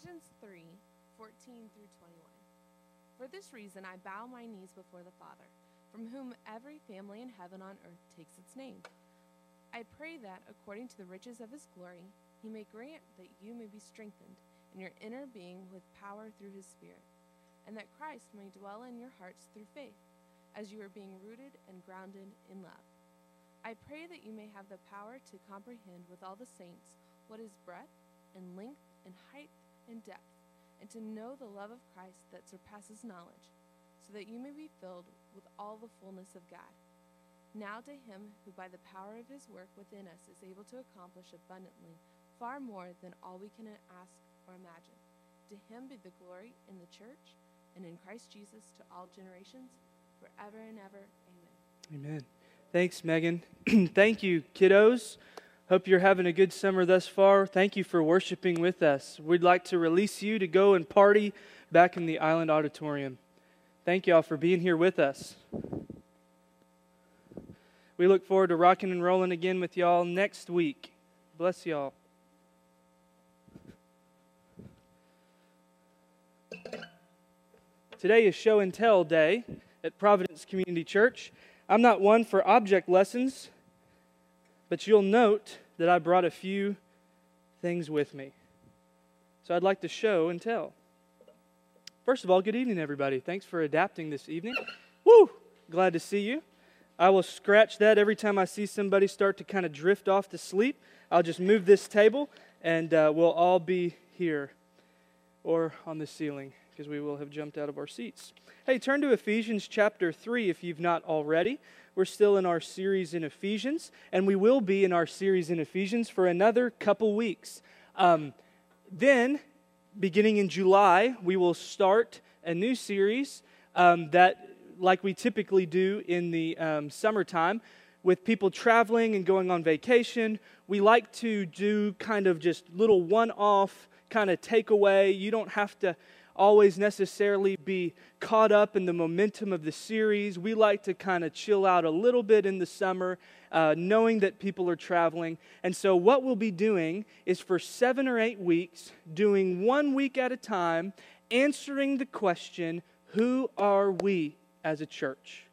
Ephesians 3 14 through 21. For this reason I bow my knees before the Father, from whom every family in heaven on earth takes its name. I pray that, according to the riches of his glory, he may grant that you may be strengthened in your inner being with power through his Spirit, and that Christ may dwell in your hearts through faith, as you are being rooted and grounded in love. I pray that you may have the power to comprehend with all the saints what is breadth and length and height and depth, and to know the love of Christ that surpasses knowledge, so that you may be filled with all the fullness of God. Now to him who by the power of his work within us is able to accomplish abundantly far more than all we can ask or imagine. To him be the glory in the church and in Christ Jesus to all generations, forever and ever. Amen. Amen. Thanks, Megan. Thank you, kiddos. Hope you're having a good summer thus far. Thank you for worshiping with us. We'd like to release you to go and party back in the Island Auditorium. Thank y'all for being here with us. We look forward to rocking and rolling again with y'all next week. Bless y'all. Today is show and tell day at Providence Community Church. I'm not one for object lessons, but you'll note that I brought a few things with me. So I'd like to show and tell. First of all, good evening, everybody. Thanks for adapting this evening. Woo! Glad to see you. I will scratch that every time I see somebody start to kind of drift off to sleep. I'll just move this table and uh, we'll all be here or on the ceiling because we will have jumped out of our seats. Hey, turn to Ephesians chapter 3 if you've not already. We're still in our series in Ephesians, and we will be in our series in Ephesians for another couple weeks. Um, then, beginning in July, we will start a new series um, that, like we typically do in the um, summertime, with people traveling and going on vacation, we like to do kind of just little one off kind of takeaway. You don't have to always necessarily be caught up in the momentum of the series. We like to kind of chill out a little bit in the summer, uh, knowing that people are traveling. And so, what we'll be doing is for seven or eight weeks, doing one week at a time, answering the question who are we as a church?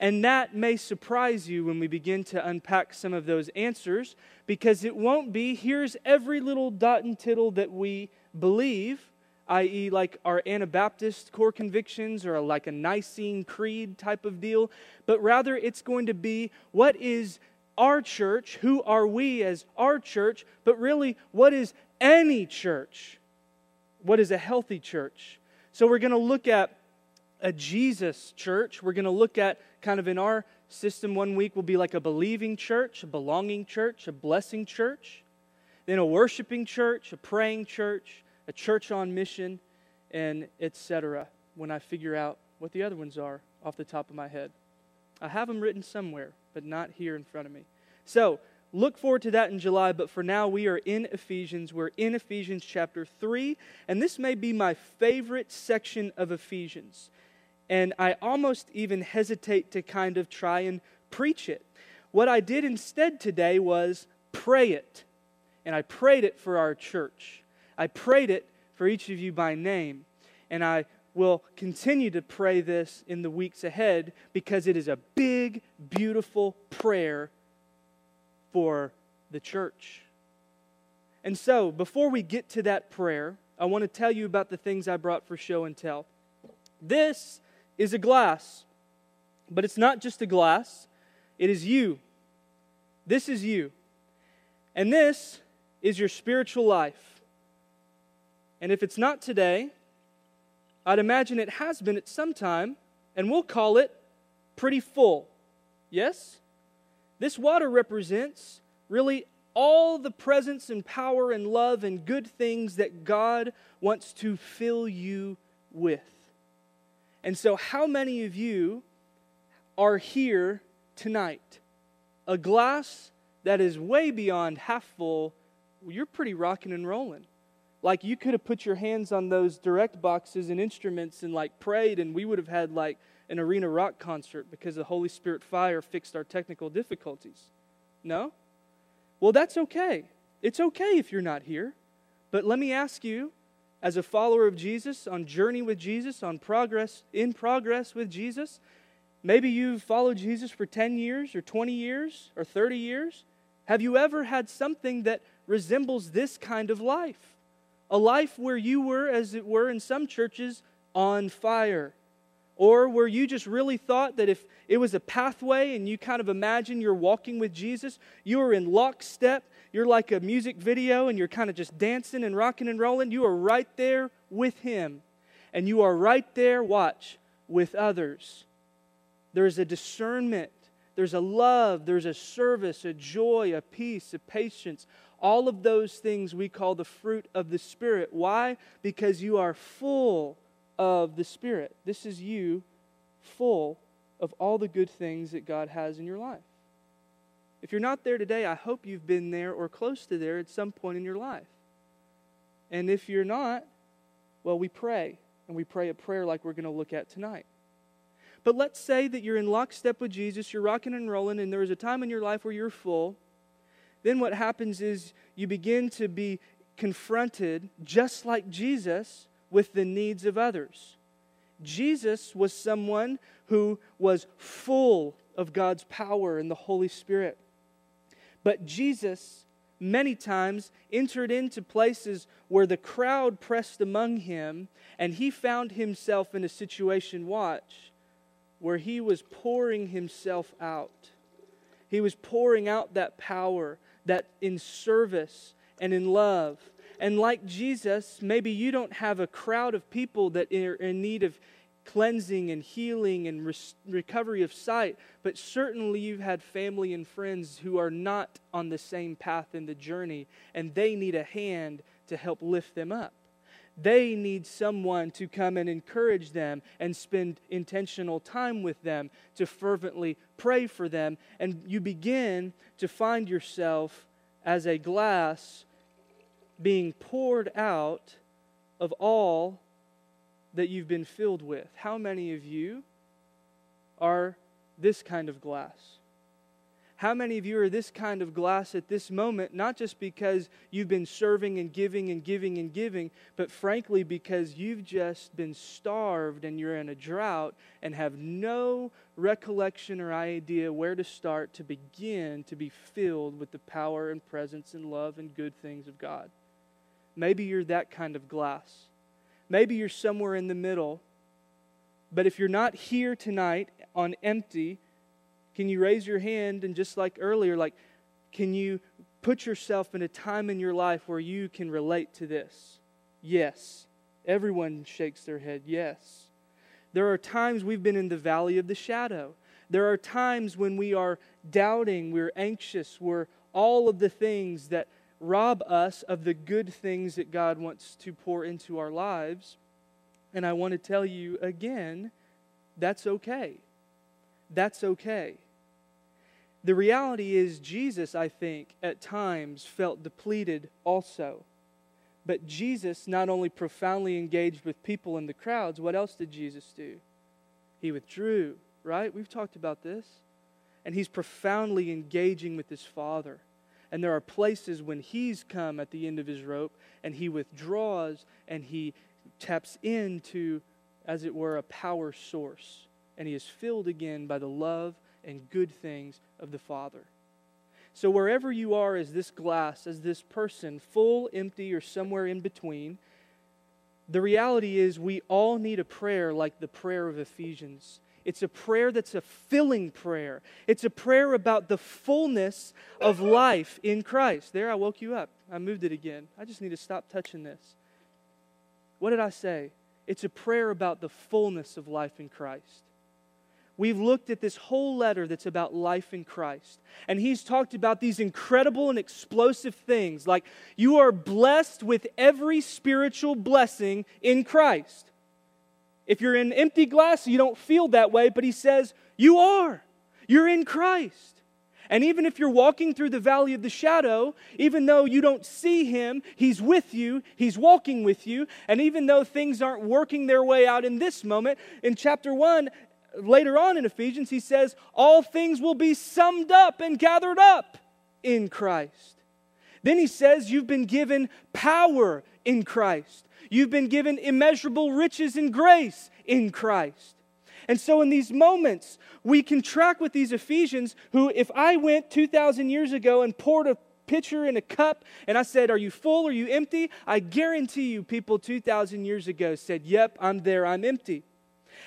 And that may surprise you when we begin to unpack some of those answers because it won't be here's every little dot and tittle that we believe i.e., like our Anabaptist core convictions or like a Nicene Creed type of deal, but rather it's going to be what is our church? Who are we as our church? But really, what is any church? What is a healthy church? So we're going to look at a Jesus church. We're going to look at kind of in our system one week will be like a believing church, a belonging church, a blessing church, then a worshiping church, a praying church, a church on mission, and etc. when I figure out what the other ones are off the top of my head. I have them written somewhere, but not here in front of me. So, look forward to that in July, but for now, we are in Ephesians. We're in Ephesians chapter 3, and this may be my favorite section of Ephesians. And I almost even hesitate to kind of try and preach it. What I did instead today was pray it, and I prayed it for our church. I prayed it for each of you by name, and I will continue to pray this in the weeks ahead because it is a big, beautiful prayer for the church. And so, before we get to that prayer, I want to tell you about the things I brought for show and tell. This is a glass, but it's not just a glass, it is you. This is you. And this is your spiritual life. And if it's not today, I'd imagine it has been at some time, and we'll call it pretty full. Yes? This water represents really all the presence and power and love and good things that God wants to fill you with. And so, how many of you are here tonight? A glass that is way beyond half full, you're pretty rocking and rolling. Like you could have put your hands on those direct boxes and instruments and like prayed, and we would have had like an arena rock concert because the Holy Spirit fire fixed our technical difficulties. No? Well, that's okay. It's okay if you're not here. But let me ask you as a follower of Jesus, on journey with Jesus, on progress, in progress with Jesus. Maybe you've followed Jesus for 10 years or 20 years or 30 years. Have you ever had something that resembles this kind of life? A life where you were, as it were in some churches, on fire. Or where you just really thought that if it was a pathway and you kind of imagine you're walking with Jesus, you are in lockstep you're like a music video and you're kind of just dancing and rocking and rolling. You are right there with Him. And you are right there, watch, with others. There's a discernment, there's a love, there's a service, a joy, a peace, a patience. All of those things we call the fruit of the Spirit. Why? Because you are full of the Spirit. This is you full of all the good things that God has in your life. If you're not there today, I hope you've been there or close to there at some point in your life. And if you're not, well, we pray, and we pray a prayer like we're going to look at tonight. But let's say that you're in lockstep with Jesus, you're rocking and rolling, and there is a time in your life where you're full. Then what happens is you begin to be confronted, just like Jesus, with the needs of others. Jesus was someone who was full of God's power and the Holy Spirit. But Jesus, many times, entered into places where the crowd pressed among him, and he found himself in a situation, watch, where he was pouring himself out. He was pouring out that power, that in service and in love. And like Jesus, maybe you don't have a crowd of people that are in need of cleansing and healing and res- recovery of sight, but certainly you've had family and friends who are not on the same path in the journey, and they need a hand to help lift them up. They need someone to come and encourage them and spend intentional time with them, to fervently pray for them. And you begin to find yourself as a glass being poured out of all that you've been filled with. How many of you are this kind of glass? How many of you are this kind of glass at this moment, not just because you've been serving and giving and giving and giving, but frankly because you've just been starved and you're in a drought and have no recollection or idea where to start to begin to be filled with the power and presence and love and good things of God? Maybe you're that kind of glass. Maybe you're somewhere in the middle. But if you're not here tonight on empty, can you raise your hand and just like earlier, like, can you put yourself in a time in your life where you can relate to this? Yes. Everyone shakes their head, yes. There are times we've been in the valley of the shadow. There are times when we are doubting, we're anxious, we're all of the things that rob us of the good things that God wants to pour into our lives. And I want to tell you again that's okay. That's okay. The reality is, Jesus, I think, at times felt depleted also. But Jesus not only profoundly engaged with people in the crowds, what else did Jesus do? He withdrew, right? We've talked about this. And he's profoundly engaging with his Father. And there are places when he's come at the end of his rope and he withdraws and he taps into, as it were, a power source. And he is filled again by the love and good things of the Father. So, wherever you are as this glass, as this person, full, empty, or somewhere in between, the reality is we all need a prayer like the prayer of Ephesians. It's a prayer that's a filling prayer. It's a prayer about the fullness of life in Christ. There, I woke you up. I moved it again. I just need to stop touching this. What did I say? It's a prayer about the fullness of life in Christ. We've looked at this whole letter that's about life in Christ. And he's talked about these incredible and explosive things like you are blessed with every spiritual blessing in Christ. If you're in empty glass, you don't feel that way, but he says, You are. You're in Christ. And even if you're walking through the valley of the shadow, even though you don't see him, he's with you, he's walking with you. And even though things aren't working their way out in this moment, in chapter 1, later on in Ephesians, he says, All things will be summed up and gathered up in Christ. Then he says, You've been given power in Christ. You've been given immeasurable riches and grace in Christ. And so, in these moments, we can track with these Ephesians who, if I went 2,000 years ago and poured a pitcher in a cup and I said, Are you full? Are you empty? I guarantee you, people 2,000 years ago said, Yep, I'm there, I'm empty.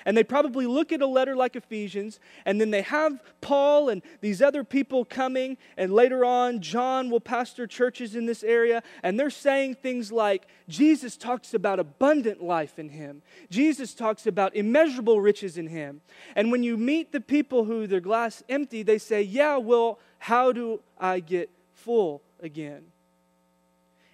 And they probably look at a letter like Ephesians, and then they have Paul and these other people coming, and later on, John will pastor churches in this area, and they're saying things like, Jesus talks about abundant life in him. Jesus talks about immeasurable riches in him. And when you meet the people who their glass empty, they say, Yeah, well, how do I get full again?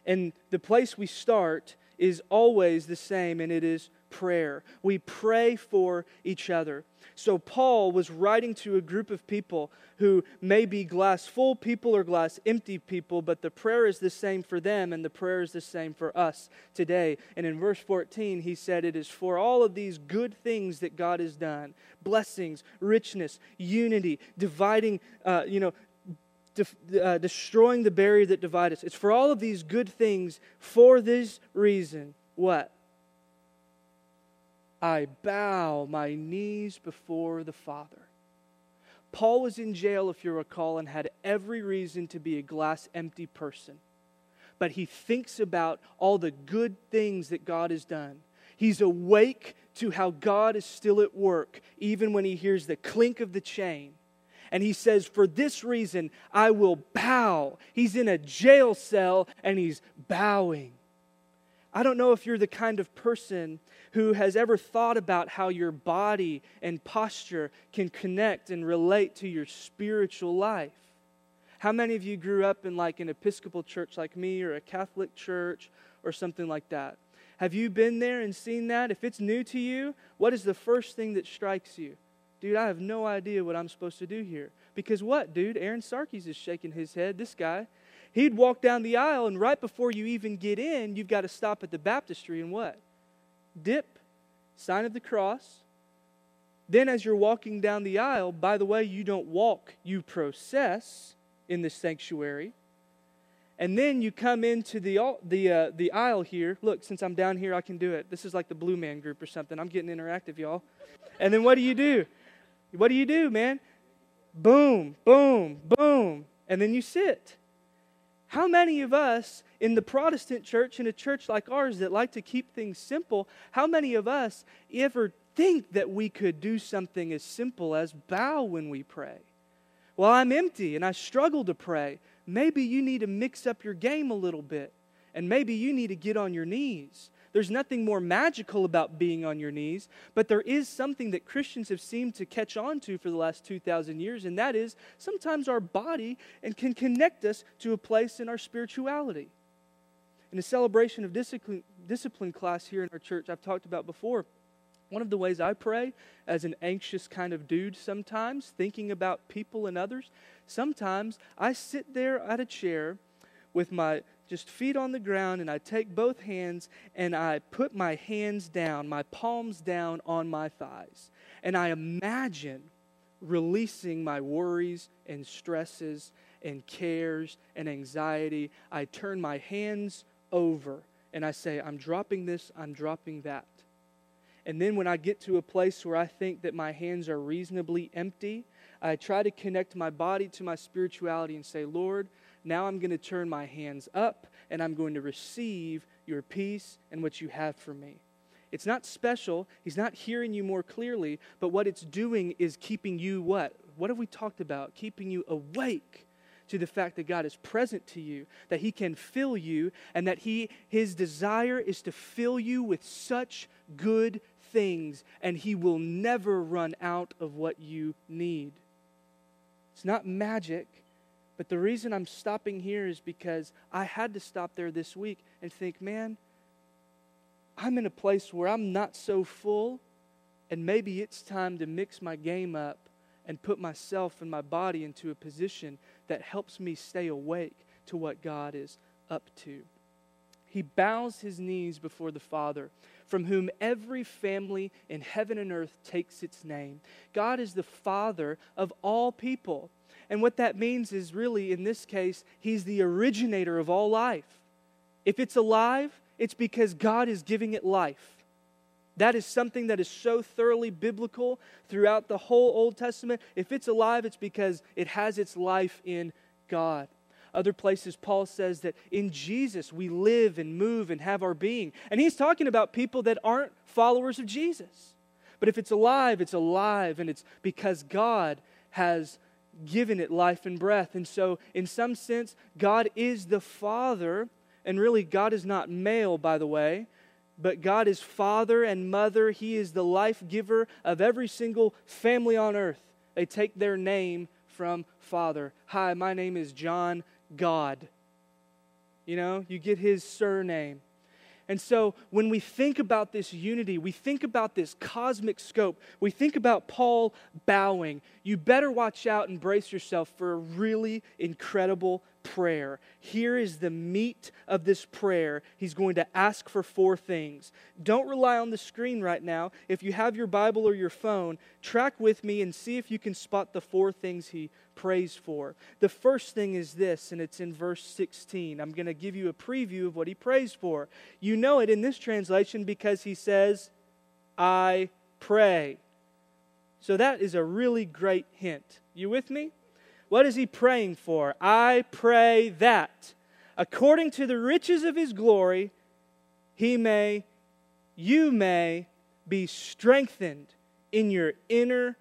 And the place we start is always the same, and it is prayer. We pray for each other. So, Paul was writing to a group of people who may be glass full people or glass empty people, but the prayer is the same for them, and the prayer is the same for us today. And in verse 14, he said, It is for all of these good things that God has done blessings, richness, unity, dividing, uh, you know, uh, destroying the barrier that divides us. It's for all of these good things for this reason. What? I bow my knees before the Father. Paul was in jail, if you recall, and had every reason to be a glass empty person. But he thinks about all the good things that God has done. He's awake to how God is still at work, even when he hears the clink of the chain. And he says, For this reason, I will bow. He's in a jail cell and he's bowing. I don't know if you're the kind of person who has ever thought about how your body and posture can connect and relate to your spiritual life. How many of you grew up in like an Episcopal church like me or a Catholic church or something like that? Have you been there and seen that? If it's new to you, what is the first thing that strikes you? Dude, I have no idea what I'm supposed to do here. Because what, dude? Aaron Sarkis is shaking his head. This guy. He'd walk down the aisle, and right before you even get in, you've got to stop at the baptistry and what? Dip, sign of the cross. Then, as you're walking down the aisle, by the way, you don't walk, you process in the sanctuary. And then you come into the, the, uh, the aisle here. Look, since I'm down here, I can do it. This is like the Blue Man Group or something. I'm getting interactive, y'all. And then what do you do? What do you do, man? Boom, boom, boom. And then you sit. How many of us in the Protestant church, in a church like ours that like to keep things simple, how many of us ever think that we could do something as simple as bow when we pray? Well, I'm empty and I struggle to pray. Maybe you need to mix up your game a little bit, and maybe you need to get on your knees. There's nothing more magical about being on your knees, but there is something that Christians have seemed to catch on to for the last 2,000 years, and that is sometimes our body and can connect us to a place in our spirituality. In a celebration of discipline, discipline class here in our church, I've talked about before. One of the ways I pray as an anxious kind of dude sometimes, thinking about people and others, sometimes I sit there at a chair with my just feet on the ground, and I take both hands and I put my hands down, my palms down on my thighs. And I imagine releasing my worries and stresses and cares and anxiety. I turn my hands over and I say, I'm dropping this, I'm dropping that. And then when I get to a place where I think that my hands are reasonably empty, I try to connect my body to my spirituality and say, Lord, now I'm going to turn my hands up and I'm going to receive your peace and what you have for me. It's not special. He's not hearing you more clearly, but what it's doing is keeping you what? What have we talked about? Keeping you awake to the fact that God is present to you, that he can fill you and that he his desire is to fill you with such good things and he will never run out of what you need. It's not magic. But the reason I'm stopping here is because I had to stop there this week and think, man, I'm in a place where I'm not so full, and maybe it's time to mix my game up and put myself and my body into a position that helps me stay awake to what God is up to. He bows his knees before the Father, from whom every family in heaven and earth takes its name. God is the Father of all people. And what that means is really, in this case, He's the originator of all life. If it's alive, it's because God is giving it life. That is something that is so thoroughly biblical throughout the whole Old Testament. If it's alive, it's because it has its life in God. Other places, Paul says that in Jesus we live and move and have our being. And he's talking about people that aren't followers of Jesus. But if it's alive, it's alive, and it's because God has given it life and breath. And so, in some sense, God is the Father, and really, God is not male, by the way, but God is Father and Mother. He is the life giver of every single family on earth. They take their name from Father. Hi, my name is John God. You know, you get his surname. And so when we think about this unity, we think about this cosmic scope, we think about Paul bowing, you better watch out and brace yourself for a really incredible prayer. Here is the meat of this prayer. He's going to ask for four things. Don't rely on the screen right now. If you have your Bible or your phone, track with me and see if you can spot the four things he prays for. The first thing is this, and it's in verse 16. I'm going to give you a preview of what he prays for. You know it in this translation because he says, I pray. So that is a really great hint. You with me? What is he praying for? I pray that, according to the riches of his glory, he may, you may be strengthened in your inner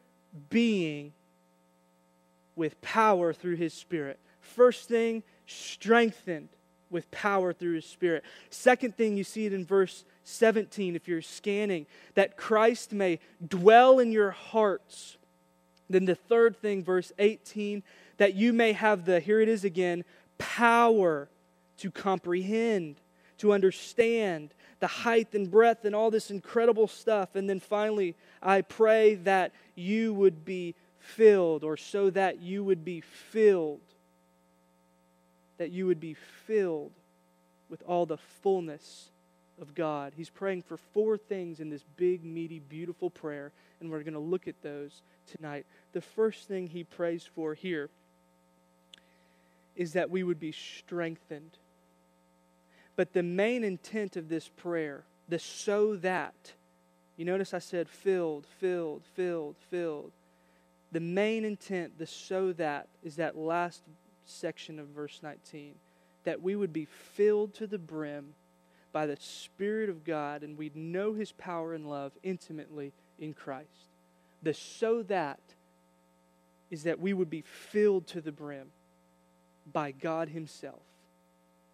being with power through his Spirit. First thing, strengthened with power through his Spirit. Second thing, you see it in verse 17 if you're scanning, that Christ may dwell in your hearts then the third thing, verse 18, that you may have the, here it is again, power to comprehend, to understand the height and breadth and all this incredible stuff. And then finally, I pray that you would be filled, or so that you would be filled, that you would be filled with all the fullness of God. He's praying for four things in this big, meaty, beautiful prayer, and we're going to look at those tonight. The first thing he prays for here is that we would be strengthened. But the main intent of this prayer, the so that, you notice I said filled, filled, filled, filled. The main intent, the so that, is that last section of verse 19 that we would be filled to the brim by the Spirit of God and we'd know His power and love intimately in Christ. The so that is that we would be filled to the brim by God Himself.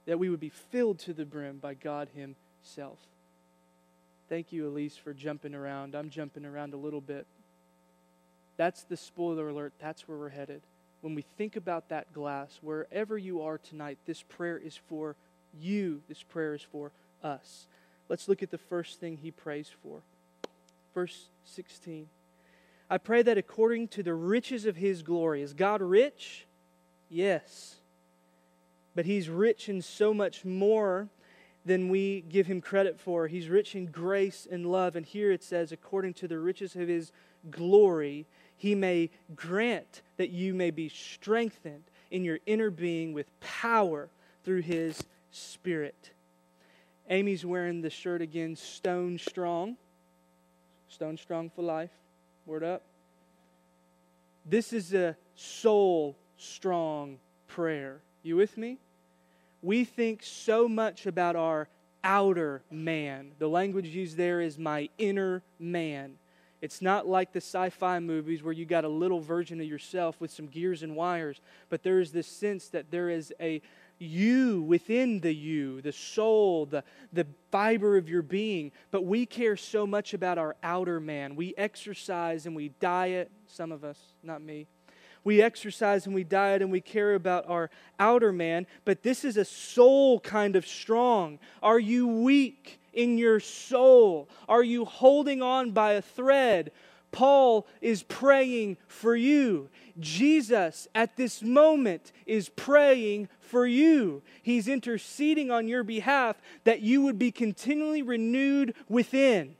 That we would be filled to the brim by God Himself. Thank you, Elise, for jumping around. I'm jumping around a little bit. That's the spoiler alert. That's where we're headed. When we think about that glass, wherever you are tonight, this prayer is for you. This prayer is for us. Let's look at the first thing he prays for. Verse 16. I pray that according to the riches of his glory, is God rich? Yes. But he's rich in so much more than we give him credit for. He's rich in grace and love. And here it says, according to the riches of his glory, he may grant that you may be strengthened in your inner being with power through his spirit. Amy's wearing the shirt again, Soul Strong. Soul Strong for life. Word up. This is a soul strong prayer. You with me? We think so much about our outer man. The language used there is my inner man. It's not like the sci fi movies where you got a little version of yourself with some gears and wires, but there is this sense that there is a you within the you, the soul, the, the fiber of your being. But we care so much about our outer man. We exercise and we diet, some of us, not me. We exercise and we diet and we care about our outer man, but this is a soul kind of strong. Are you weak in your soul? Are you holding on by a thread? Paul is praying for you. Jesus, at this moment, is praying for you. He's interceding on your behalf that you would be continually renewed within.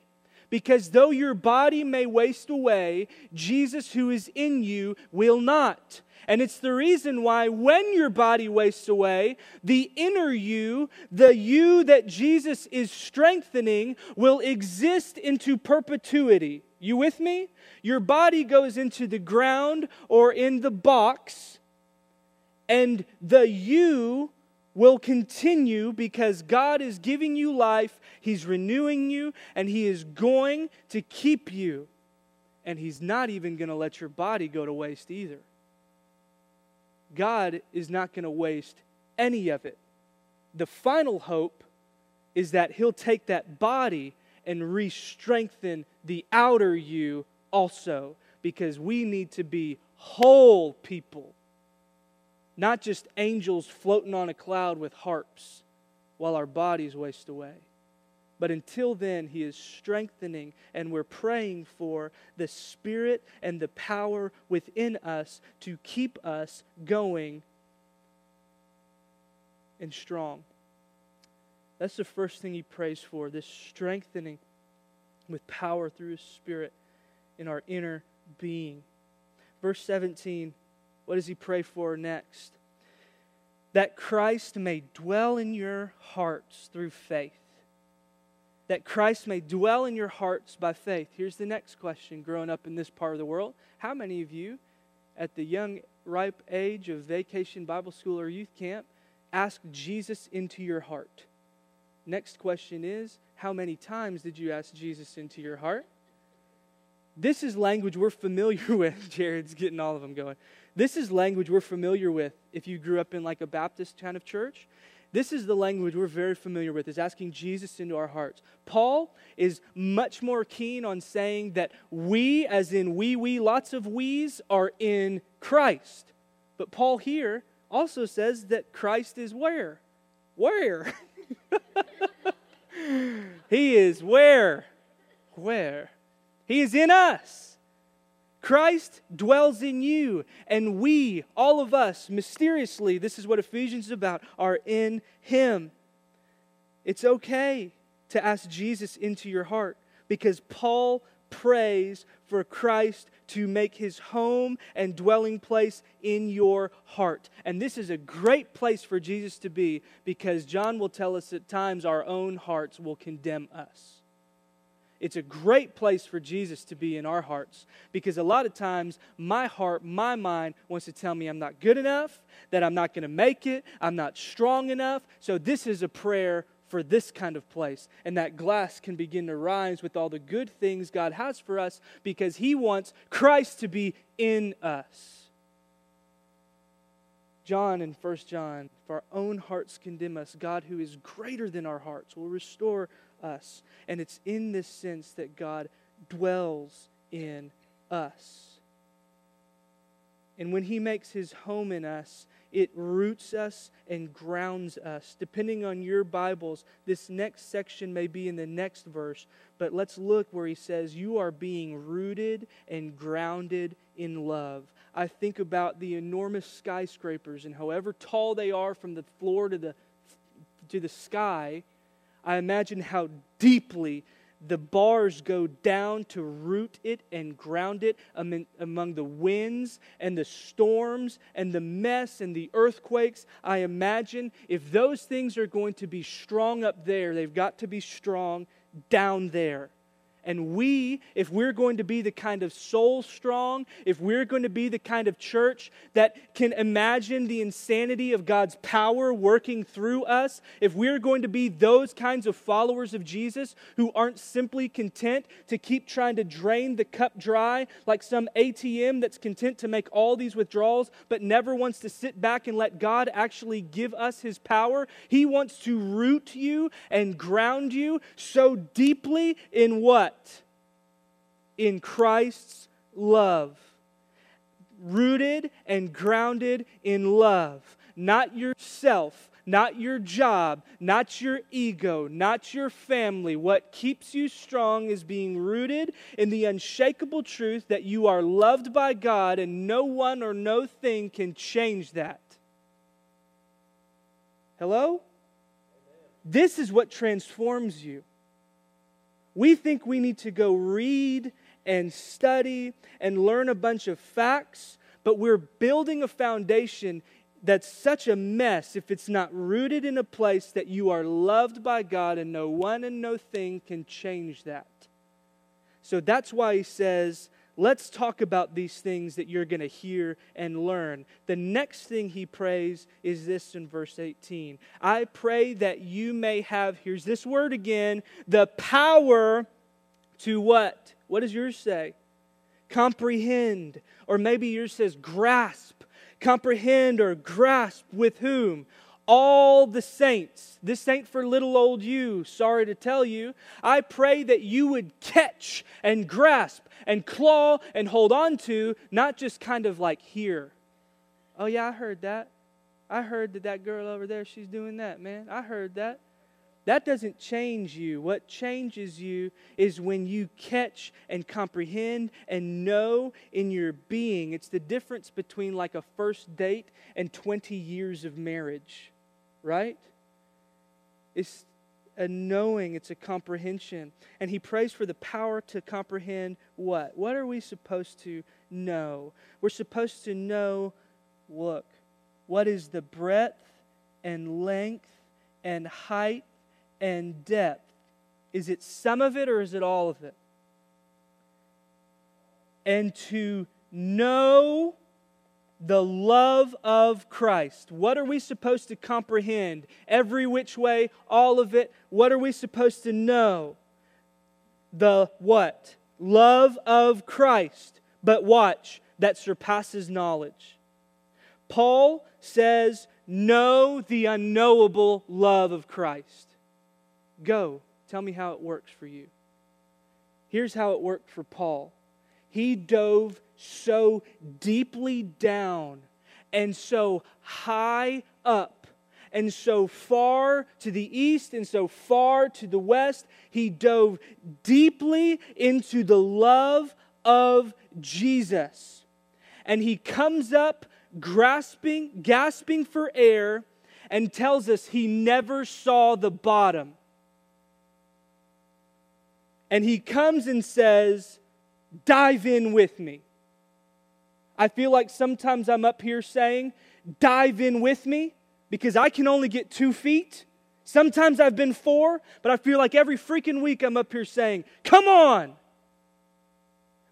Because though your body may waste away, Jesus who is in you will not. And it's the reason why, when your body wastes away, the inner you, the you that Jesus is strengthening, will exist into perpetuity. You with me? Your body goes into the ground or in the box, and the you will continue because God is giving you life, He's renewing you, and He is going to keep you. And He's not even going to let your body go to waste either. God is not going to waste any of it. The final hope is that He'll take that body and re strengthen the outer you also, because we need to be whole people, not just angels floating on a cloud with harps while our bodies waste away. But until then, He is strengthening, and we're praying for the Spirit and the power within us to keep us going and strong. That's the first thing He prays for this strengthening with power through His Spirit in our inner being. Verse 17, what does He pray for next? That Christ may dwell in your hearts through faith that Christ may dwell in your hearts by faith. Here's the next question growing up in this part of the world. How many of you, at the young, ripe age of vacation Bible school or youth camp, asked Jesus into your heart? Next question is How many times did you ask Jesus into your heart? This is language we're familiar with. Jared's getting all of them going. This is language we're familiar with if you grew up in like a Baptist kind of church. This is the language we're very familiar with, is asking Jesus into our hearts. Paul is much more keen on saying that we, as in we, we, lots of we's, are in Christ. But Paul here also says that Christ is where? Where? he is where? Where? He is in us. Christ dwells in you, and we, all of us, mysteriously, this is what Ephesians is about, are in Him. It's okay to ask Jesus into your heart because Paul prays for Christ to make his home and dwelling place in your heart. And this is a great place for Jesus to be because John will tell us at times our own hearts will condemn us. It's a great place for Jesus to be in our hearts because a lot of times my heart, my mind wants to tell me I'm not good enough, that I'm not going to make it, I'm not strong enough. So, this is a prayer for this kind of place. And that glass can begin to rise with all the good things God has for us because He wants Christ to be in us. John in 1 John, if our own hearts condemn us, God, who is greater than our hearts, will restore us. And it's in this sense that God dwells in us. And when He makes His home in us, it roots us and grounds us. Depending on your Bibles, this next section may be in the next verse, but let's look where He says, You are being rooted and grounded in love. I think about the enormous skyscrapers and however tall they are from the floor to the, to the sky, I imagine how deeply the bars go down to root it and ground it among the winds and the storms and the mess and the earthquakes. I imagine if those things are going to be strong up there, they've got to be strong down there. And we, if we're going to be the kind of soul strong, if we're going to be the kind of church that can imagine the insanity of God's power working through us, if we're going to be those kinds of followers of Jesus who aren't simply content to keep trying to drain the cup dry like some ATM that's content to make all these withdrawals but never wants to sit back and let God actually give us his power, he wants to root you and ground you so deeply in what? In Christ's love. Rooted and grounded in love. Not yourself, not your job, not your ego, not your family. What keeps you strong is being rooted in the unshakable truth that you are loved by God and no one or no thing can change that. Hello? This is what transforms you. We think we need to go read and study and learn a bunch of facts, but we're building a foundation that's such a mess if it's not rooted in a place that you are loved by God and no one and no thing can change that. So that's why he says, let's talk about these things that you're going to hear and learn. The next thing he prays is this in verse 18 I pray that you may have, here's this word again, the power to what? What does yours say? Comprehend. Or maybe yours says grasp. Comprehend or grasp with whom? All the saints. This ain't for little old you, sorry to tell you. I pray that you would catch and grasp and claw and hold on to, not just kind of like here. Oh, yeah, I heard that. I heard that that girl over there, she's doing that, man. I heard that. That doesn't change you. What changes you is when you catch and comprehend and know in your being. It's the difference between like a first date and 20 years of marriage right? It's a knowing, it's a comprehension. And he prays for the power to comprehend what? What are we supposed to know? We're supposed to know, look, what is the breadth and length and height and depth? Is it some of it or is it all of it? And to know the love of Christ. What are we supposed to comprehend? Every which way, all of it. What are we supposed to know? The what? Love of Christ. But watch, that surpasses knowledge. Paul says, Know the unknowable love of Christ. Go, tell me how it works for you. Here's how it worked for Paul he dove so deeply down and so high up and so far to the east and so far to the west. He dove deeply into the love of Jesus. And he comes up grasping, gasping for air, and tells us he never saw the bottom. And he comes and says, dive in with me. I feel like sometimes I'm up here saying, dive in with me because I can only get two feet. Sometimes I've been four, but I feel like every freaking week I'm up here saying, come on.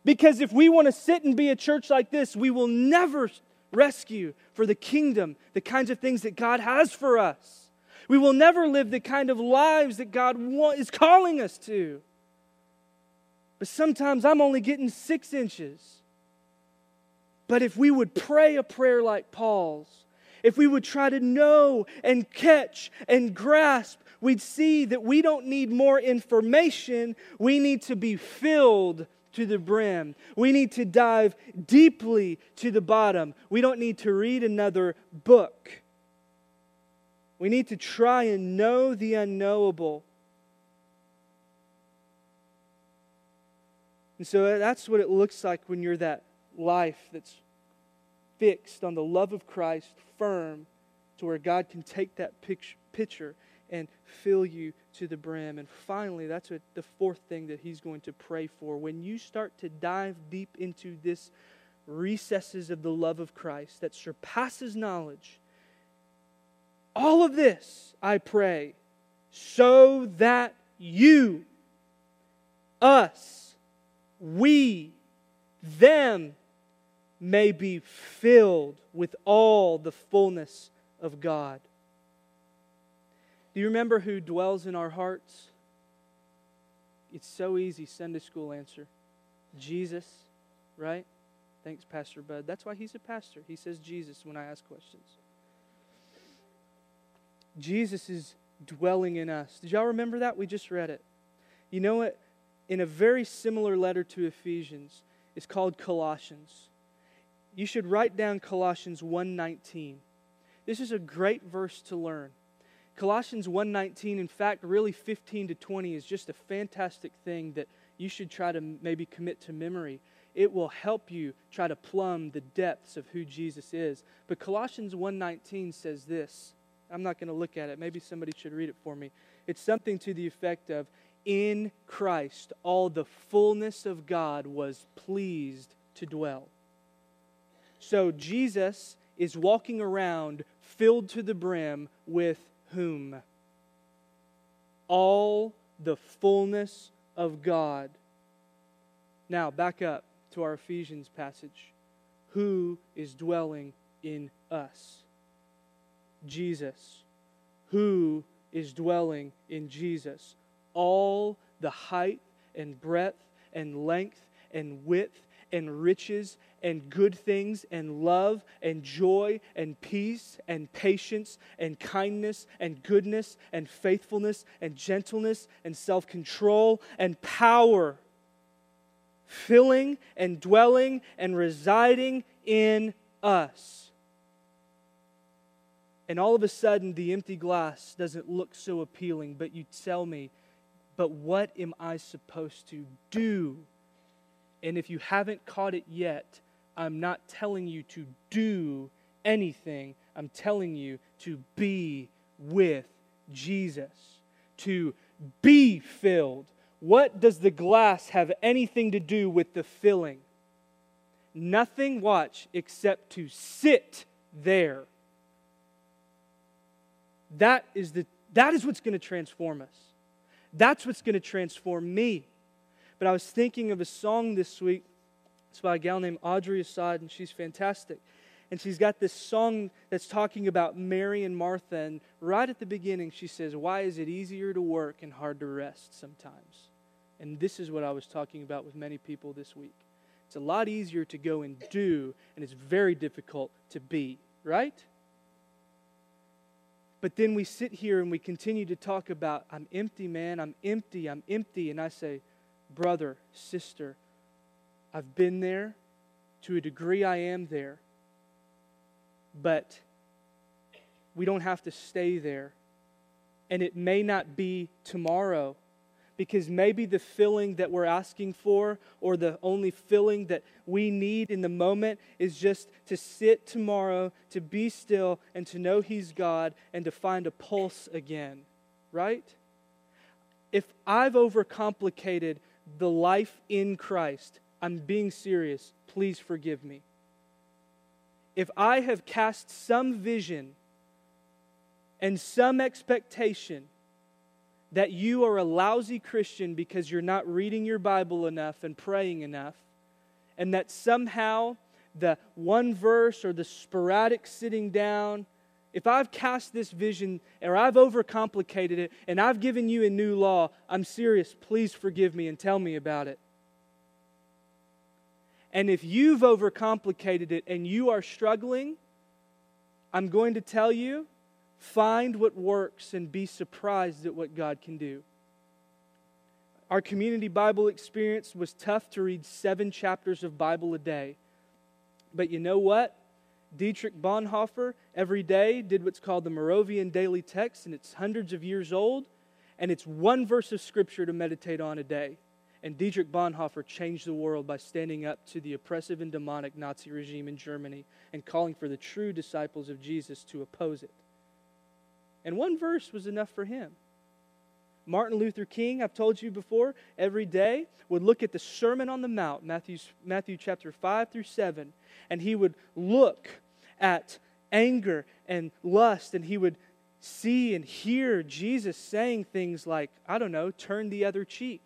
Because if we want to sit and be a church like this, we will never rescue for the kingdom the kinds of things that God has for us. We will never live the kind of lives that God is calling us to. But sometimes I'm only getting six inches. But if we would pray a prayer like Paul's, if we would try to know and catch and grasp, we'd see that we don't need more information. We need to be filled to the brim. We need to dive deeply to the bottom. We don't need to read another book. We need to try and know the unknowable. And so uh, that's what it looks like when you're that life that's fixed on the love of Christ, firm, to where God can take that picture and fill you to the brim. And finally, that's what the fourth thing that he's going to pray for. When you start to dive deep into this recesses of the love of Christ that surpasses knowledge, all of this, I pray, so that you, us, we, them, may be filled with all the fullness of God. Do you remember who dwells in our hearts? It's so easy, Sunday school answer. Jesus, right? Thanks, Pastor Bud. That's why he's a pastor. He says Jesus when I ask questions. Jesus is dwelling in us. Did y'all remember that? We just read it. You know what? In a very similar letter to Ephesians is called Colossians. You should write down Colossians 1:19. This is a great verse to learn. Colossians 1:19 in fact really 15 to 20 is just a fantastic thing that you should try to maybe commit to memory. It will help you try to plumb the depths of who Jesus is. But Colossians 1:19 says this. I'm not going to look at it. Maybe somebody should read it for me. It's something to the effect of in Christ all the fullness of God was pleased to dwell. So Jesus is walking around filled to the brim with whom? All the fullness of God. Now, back up to our Ephesians passage. Who is dwelling in us? Jesus. Who is dwelling in Jesus? All the height and breadth and length and width and riches and good things and love and joy and peace and patience and kindness and goodness and faithfulness and gentleness and self control and power, filling and dwelling and residing in us. And all of a sudden, the empty glass doesn't look so appealing, but you tell me, but what am I supposed to do? And if you haven't caught it yet, I'm not telling you to do anything. I'm telling you to be with Jesus, to be filled. What does the glass have anything to do with the filling? Nothing, watch, except to sit there. That is, the, that is what's going to transform us. That's what's going to transform me. But I was thinking of a song this week. It's by a gal named Audrey Assad, and she's fantastic. And she's got this song that's talking about Mary and Martha. And right at the beginning, she says, Why is it easier to work and hard to rest sometimes? And this is what I was talking about with many people this week. It's a lot easier to go and do, and it's very difficult to be, right? But then we sit here and we continue to talk about, I'm empty, man, I'm empty, I'm empty. And I say, brother, sister, I've been there. To a degree, I am there. But we don't have to stay there. And it may not be tomorrow because maybe the filling that we're asking for or the only filling that we need in the moment is just to sit tomorrow, to be still, and to know He's God and to find a pulse again, right? If I've overcomplicated the life in Christ, I'm being serious. Please forgive me. If I have cast some vision and some expectation that you are a lousy Christian because you're not reading your Bible enough and praying enough, and that somehow the one verse or the sporadic sitting down if I've cast this vision or I've overcomplicated it and I've given you a new law, I'm serious. Please forgive me and tell me about it. And if you've overcomplicated it and you are struggling, I'm going to tell you find what works and be surprised at what God can do. Our community Bible experience was tough to read seven chapters of Bible a day. But you know what? Dietrich Bonhoeffer every day did what's called the Moravian Daily Text, and it's hundreds of years old, and it's one verse of Scripture to meditate on a day. And Dietrich Bonhoeffer changed the world by standing up to the oppressive and demonic Nazi regime in Germany and calling for the true disciples of Jesus to oppose it. And one verse was enough for him. Martin Luther King, I've told you before, every day would look at the Sermon on the Mount, Matthew, Matthew chapter 5 through 7, and he would look at anger and lust, and he would see and hear Jesus saying things like, I don't know, turn the other cheek.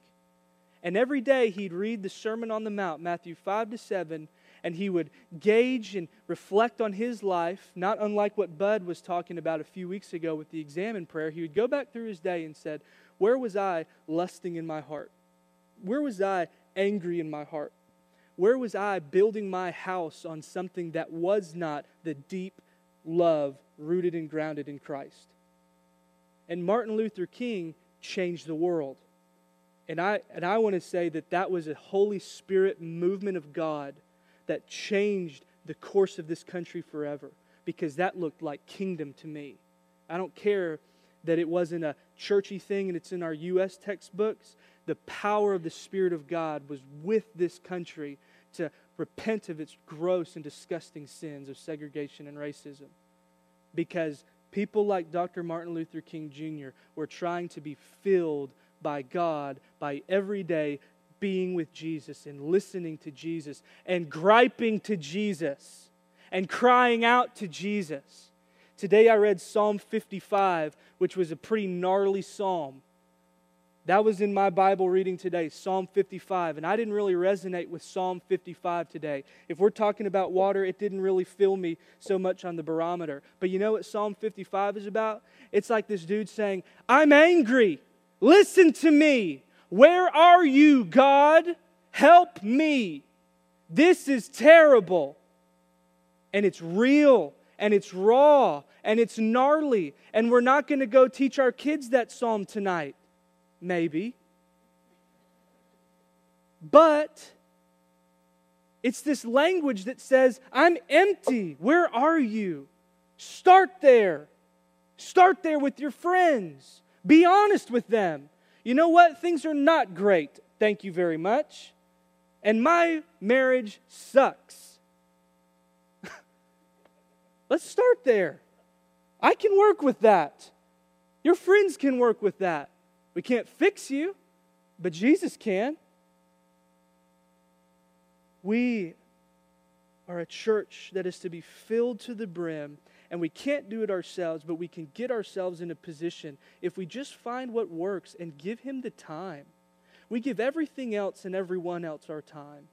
And every day he'd read the Sermon on the Mount, Matthew 5 to 7, and he would gauge and reflect on his life, not unlike what Bud was talking about a few weeks ago with the Examen prayer. He would go back through his day and said, Where was I lusting in my heart? Where was I angry in my heart? Where was I building my house on something that was not the deep love rooted and grounded in Christ? And Martin Luther King changed the world. And I, and I want to say that that was a Holy Spirit movement of God that changed the course of this country forever because that looked like kingdom to me. I don't care that it wasn't a churchy thing and it's in our U.S. textbooks the power of the Spirit of God was with this country to repent of its gross and disgusting sins of segregation and racism. Because people like Dr. Martin Luther King Jr. were trying to be filled by God by every day being with Jesus and listening to Jesus and griping to Jesus and crying out to Jesus. Today I read Psalm 55, which was a pretty gnarly psalm. That was in my Bible reading today, Psalm 55. And I didn't really resonate with Psalm 55 today. If we're talking about water, it didn't really fill me so much on the barometer. But you know what Psalm 55 is about? It's like this dude saying, I'm angry. Listen to me. Where are you, God? Help me. This is terrible. And it's real and it's raw and it's gnarly. And we're not going to go teach our kids that psalm tonight. Maybe. But it's this language that says, I'm empty. Where are you? Start there. Start there with your friends. Be honest with them. You know what? Things are not great. Thank you very much. And my marriage sucks. Let's start there. I can work with that. Your friends can work with that. We can't fix you, but Jesus can. We are a church that is to be filled to the brim, and we can't do it ourselves, but we can get ourselves in a position if we just find what works and give Him the time. We give everything else and everyone else our time.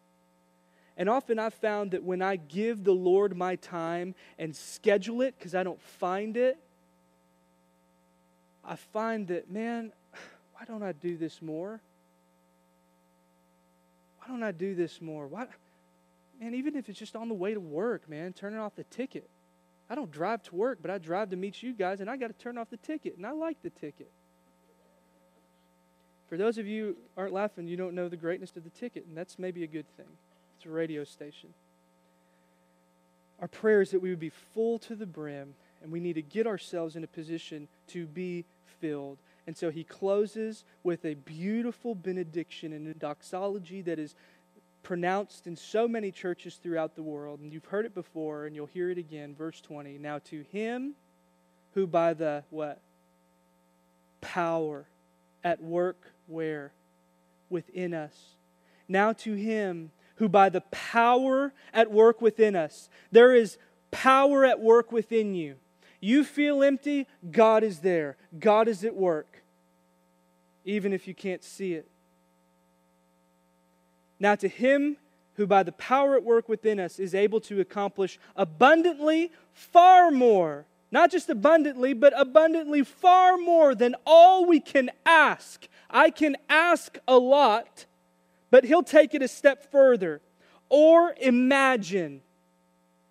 And often I've found that when I give the Lord my time and schedule it because I don't find it, I find that, man, why don't I do this more? Why don't I do this more? Why, man, even if it's just on the way to work, man, turning off the ticket. I don't drive to work, but I drive to meet you guys, and I got to turn off the ticket, and I like the ticket. For those of you aren't laughing, you don't know the greatness of the ticket, and that's maybe a good thing. It's a radio station. Our prayer is that we would be full to the brim, and we need to get ourselves in a position to be filled. And so he closes with a beautiful benediction and a doxology that is pronounced in so many churches throughout the world. And you've heard it before, and you'll hear it again. Verse 20. Now to him who by the what? Power at work where? Within us. Now to him who by the power at work within us. There is power at work within you. You feel empty, God is there. God is at work, even if you can't see it. Now, to him who by the power at work within us is able to accomplish abundantly far more, not just abundantly, but abundantly far more than all we can ask. I can ask a lot, but he'll take it a step further. Or imagine.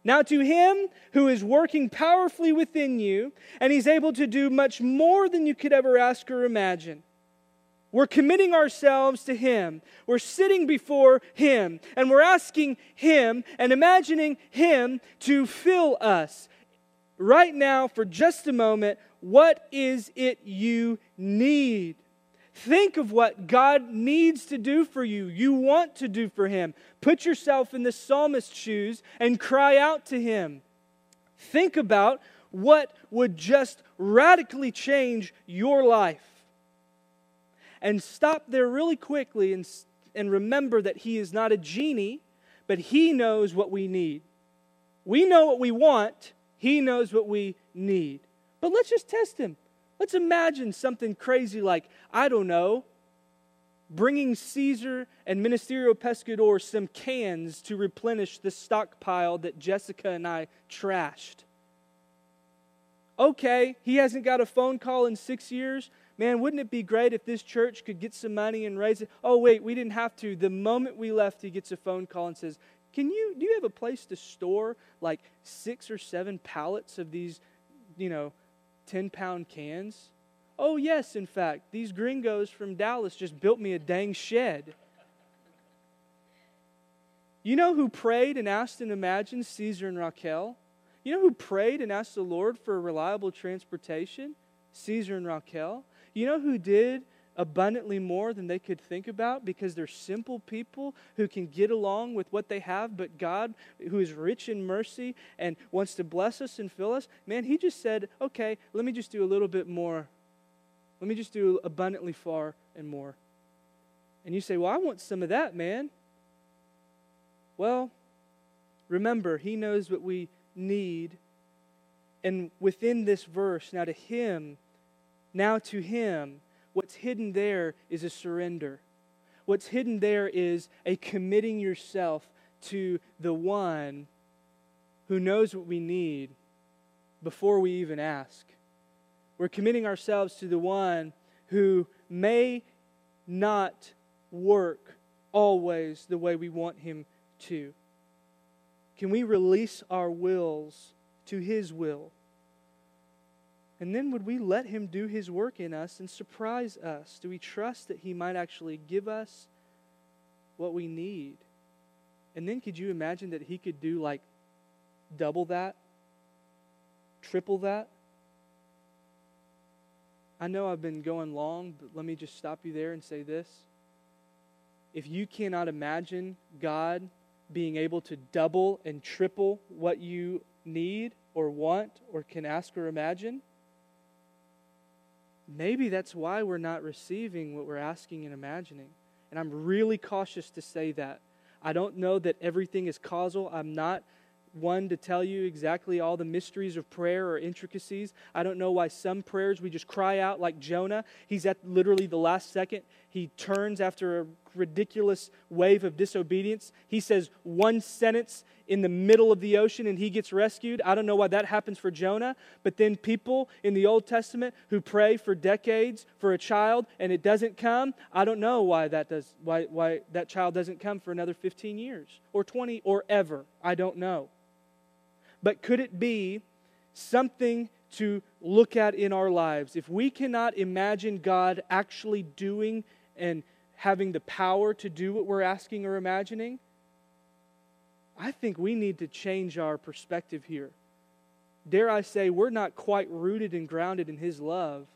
Now, to him who is working powerfully within you, and he's able to do much more than you could ever ask or imagine. We're committing ourselves to him. We're sitting before him, and we're asking him and imagining him to fill us. Right now, for just a moment, what is it you need? Think of what God needs to do for you, you want to do for Him. Put yourself in the psalmist's shoes and cry out to Him. Think about what would just radically change your life. And stop there really quickly and, and remember that He is not a genie, but He knows what we need. We know what we want, He knows what we need. But let's just test Him. Let's imagine something crazy like, I don't know, bringing Caesar and Ministerio Pescador some cans to replenish the stockpile that Jessica and I trashed. Okay, he hasn't got a phone call in six years. Man, wouldn't it be great if this church could get some money and raise it? Oh, wait, we didn't have to. The moment we left, he gets a phone call and says, Can you, do you have a place to store like six or seven pallets of these, you know, 10 pound cans? Oh, yes, in fact, these gringos from Dallas just built me a dang shed. You know who prayed and asked and imagined Caesar and Raquel? You know who prayed and asked the Lord for reliable transportation? Caesar and Raquel. You know who did abundantly more than they could think about because they're simple people who can get along with what they have, but God, who is rich in mercy and wants to bless us and fill us, man, He just said, okay, let me just do a little bit more Let me just do abundantly far and more. And you say, Well, I want some of that, man. Well, remember, He knows what we need. And within this verse, now to Him, now to Him, what's hidden there is a surrender. What's hidden there is a committing yourself to the one who knows what we need before we even ask. We're committing ourselves to the one who may not work always the way we want him to. Can we release our wills to his will? And then would we let him do his work in us and surprise us? Do we trust that he might actually give us what we need? And then could you imagine that he could do like double that? Triple that? I know I've been going long, but let me just stop you there and say this. If you cannot imagine God being able to double and triple what you need or want or can ask or imagine, maybe that's why we're not receiving what we're asking and imagining. And I'm really cautious to say that. I don't know that everything is causal. I'm not one to tell you exactly all the mysteries of prayer or intricacies. I don't know why some prayers we just cry out like Jonah. He's at literally the last second. He turns after a ridiculous wave of disobedience. He says one sentence in the middle of the ocean and he gets rescued. I don't know why that happens for Jonah, but then people in the Old Testament who pray for decades for a child and it doesn't come, I don't know why that does why why that child doesn't come for another 15 years or 20 or ever. I don't know. But could it be something to look at in our lives? If we cannot imagine God actually doing and having the power to do what we're asking or imagining, I think we need to change our perspective here. Dare I say, we're not quite rooted and grounded in His love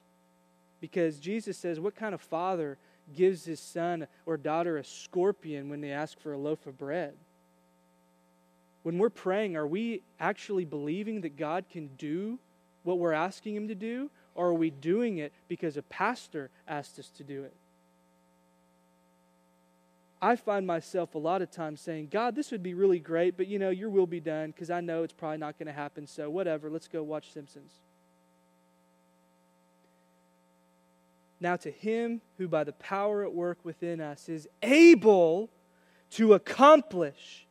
because Jesus says, What kind of father gives his son or daughter a scorpion when they ask for a loaf of bread? when we're praying, are we actually believing that God can do what we're asking Him to do? Or are we doing it because a pastor asked us to do it? I find myself a lot of times saying, God, this would be really great, but you know, your will be done because I know it's probably not going to happen, so whatever, let's go watch Simpsons. Now, to him who by the power at work within us is able to accomplish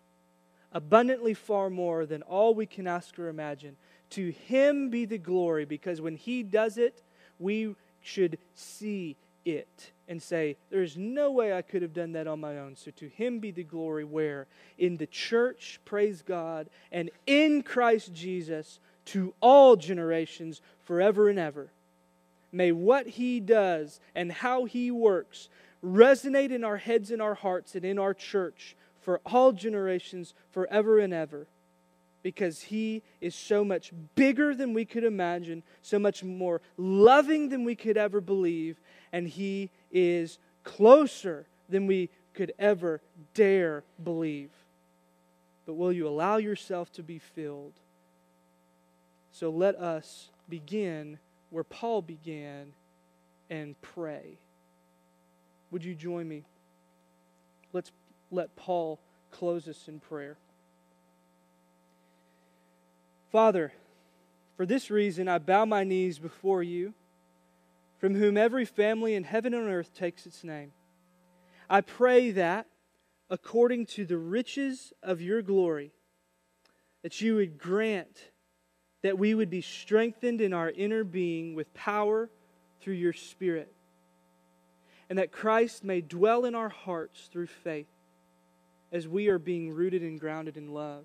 abundantly far more than all we can ask or imagine. To him be the glory, because when he does it, we should see it and say, There's no way I could have done that on my own. So to him be the glory, where? In the church, praise God, and in Christ Jesus to all generations, forever and ever. May what he does and how he works resonate in our heads and our hearts and in our church for all generations, forever and ever, because He is so much bigger than we could imagine, so much more loving than we could ever believe, and He is closer than we could ever dare believe. But will you allow yourself to be filled? So let us begin where Paul began and pray. Would you join me? Let's let Paul close us in prayer. Father, for this reason I bow my knees before you, from whom every family in heaven and earth takes its name. I pray that, according to the riches of your glory, that you would grant that we would be strengthened in our inner being with power through your Spirit, and that Christ may dwell in our hearts through faith as we are being rooted and grounded in love.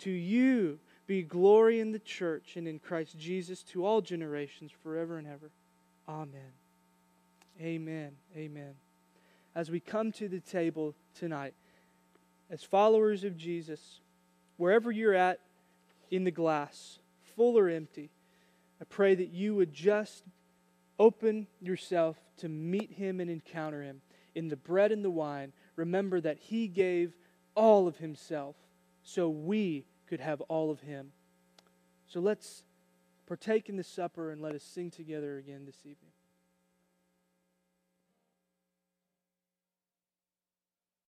To you be glory in the church and in Christ Jesus to all generations, forever and ever. Amen. Amen. Amen. As we come to the table tonight, as followers of Jesus, wherever you're at in the glass, full or empty, I pray that you would just open yourself to meet him and encounter him in the bread and the wine. Remember that he gave all of himself so we could have all of him. So let's partake in the supper and let us sing together again this evening.